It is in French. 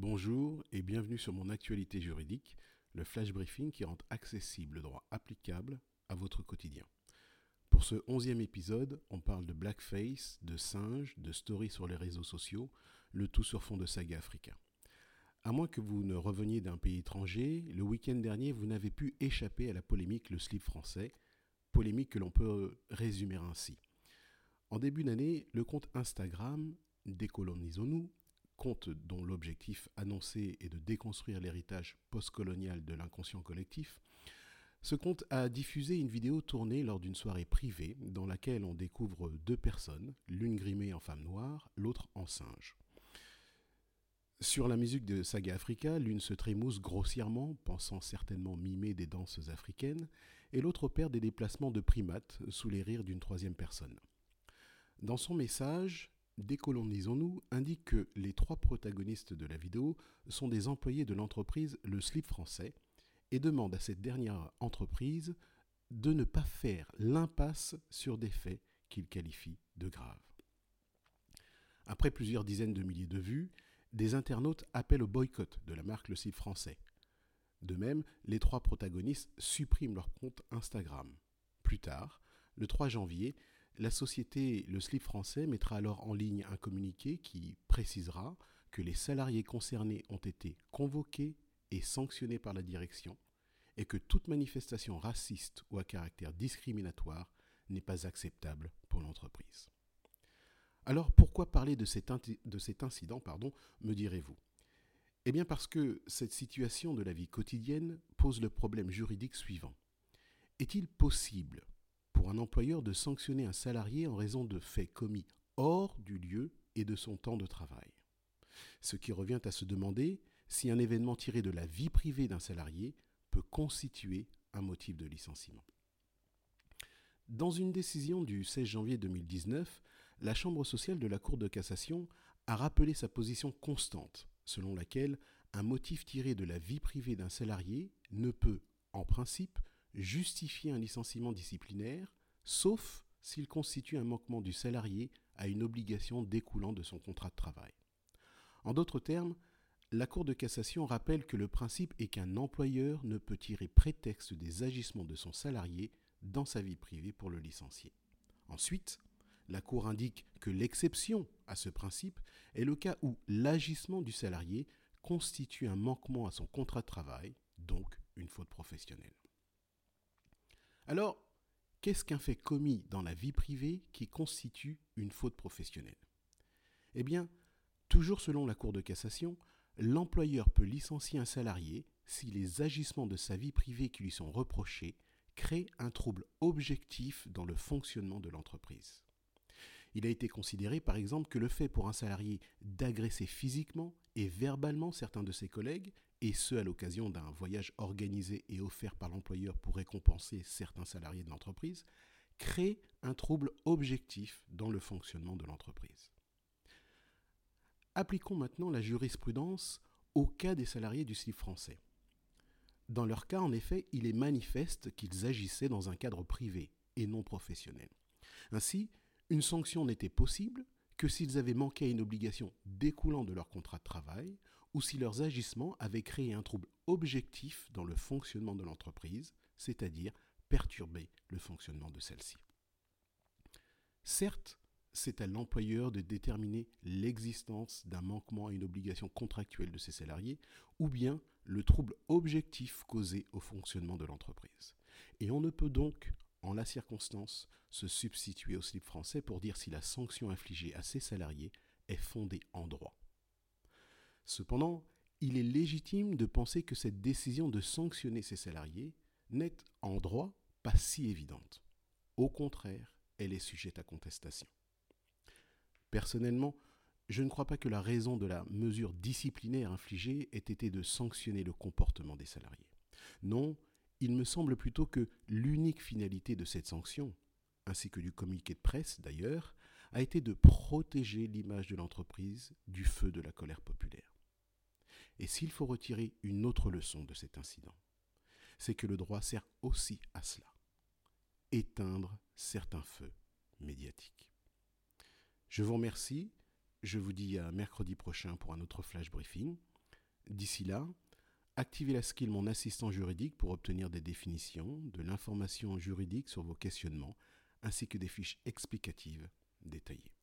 Bonjour et bienvenue sur mon actualité juridique, le flash briefing qui rend accessible le droit applicable à votre quotidien. Pour ce onzième épisode, on parle de blackface, de singes, de stories sur les réseaux sociaux, le tout sur fond de saga africain. À moins que vous ne reveniez d'un pays étranger, le week-end dernier, vous n'avez pu échapper à la polémique Le slip français, polémique que l'on peut résumer ainsi. En début d'année, le compte Instagram Décolonisons-nous compte dont l'objectif annoncé est de déconstruire l'héritage postcolonial de l'inconscient collectif, ce compte a diffusé une vidéo tournée lors d'une soirée privée dans laquelle on découvre deux personnes, l'une grimée en femme noire, l'autre en singe. Sur la musique de Saga Africa, l'une se trémousse grossièrement, pensant certainement mimer des danses africaines, et l'autre opère des déplacements de primates sous les rires d'une troisième personne. Dans son message, Décolonisons-nous indique que les trois protagonistes de la vidéo sont des employés de l'entreprise Le Slip Français et demande à cette dernière entreprise de ne pas faire l'impasse sur des faits qu'il qualifie de graves. Après plusieurs dizaines de milliers de vues, des internautes appellent au boycott de la marque Le Slip Français. De même, les trois protagonistes suppriment leur compte Instagram. Plus tard, le 3 janvier, la société Le Slip français mettra alors en ligne un communiqué qui précisera que les salariés concernés ont été convoqués et sanctionnés par la direction et que toute manifestation raciste ou à caractère discriminatoire n'est pas acceptable pour l'entreprise. Alors pourquoi parler de cet, de cet incident, pardon, me direz-vous? Eh bien parce que cette situation de la vie quotidienne pose le problème juridique suivant. Est-il possible un employeur de sanctionner un salarié en raison de faits commis hors du lieu et de son temps de travail. Ce qui revient à se demander si un événement tiré de la vie privée d'un salarié peut constituer un motif de licenciement. Dans une décision du 16 janvier 2019, la Chambre sociale de la Cour de cassation a rappelé sa position constante, selon laquelle un motif tiré de la vie privée d'un salarié ne peut, en principe, justifier un licenciement disciplinaire, sauf s'il constitue un manquement du salarié à une obligation découlant de son contrat de travail. En d'autres termes, la Cour de cassation rappelle que le principe est qu'un employeur ne peut tirer prétexte des agissements de son salarié dans sa vie privée pour le licencier. Ensuite, la Cour indique que l'exception à ce principe est le cas où l'agissement du salarié constitue un manquement à son contrat de travail, donc une faute professionnelle. Alors, qu'est-ce qu'un fait commis dans la vie privée qui constitue une faute professionnelle? Eh bien, toujours selon la Cour de cassation, l'employeur peut licencier un salarié si les agissements de sa vie privée qui lui sont reprochés créent un trouble objectif dans le fonctionnement de l'entreprise. Il a été considéré par exemple que le fait pour un salarié d'agresser physiquement et verbalement certains de ses collègues et ce à l'occasion d'un voyage organisé et offert par l'employeur pour récompenser certains salariés de l'entreprise, crée un trouble objectif dans le fonctionnement de l'entreprise. Appliquons maintenant la jurisprudence au cas des salariés du slip français. Dans leur cas, en effet, il est manifeste qu'ils agissaient dans un cadre privé et non professionnel. Ainsi, une sanction n'était possible que s'ils avaient manqué à une obligation découlant de leur contrat de travail ou si leurs agissements avaient créé un trouble objectif dans le fonctionnement de l'entreprise, c'est-à-dire perturber le fonctionnement de celle-ci. Certes, c'est à l'employeur de déterminer l'existence d'un manquement à une obligation contractuelle de ses salariés ou bien le trouble objectif causé au fonctionnement de l'entreprise. Et on ne peut donc, en la circonstance, se substituer au slip français pour dire si la sanction infligée à ses salariés est fondée en droit. Cependant, il est légitime de penser que cette décision de sanctionner ses salariés n'est en droit pas si évidente. Au contraire, elle est sujette à contestation. Personnellement, je ne crois pas que la raison de la mesure disciplinaire infligée ait été de sanctionner le comportement des salariés. Non, il me semble plutôt que l'unique finalité de cette sanction, ainsi que du communiqué de presse d'ailleurs, a été de protéger l'image de l'entreprise du feu de la colère populaire. Et s'il faut retirer une autre leçon de cet incident, c'est que le droit sert aussi à cela, éteindre certains feux médiatiques. Je vous remercie, je vous dis à mercredi prochain pour un autre flash briefing. D'ici là, activez la skill Mon assistant juridique pour obtenir des définitions, de l'information juridique sur vos questionnements, ainsi que des fiches explicatives détaillées.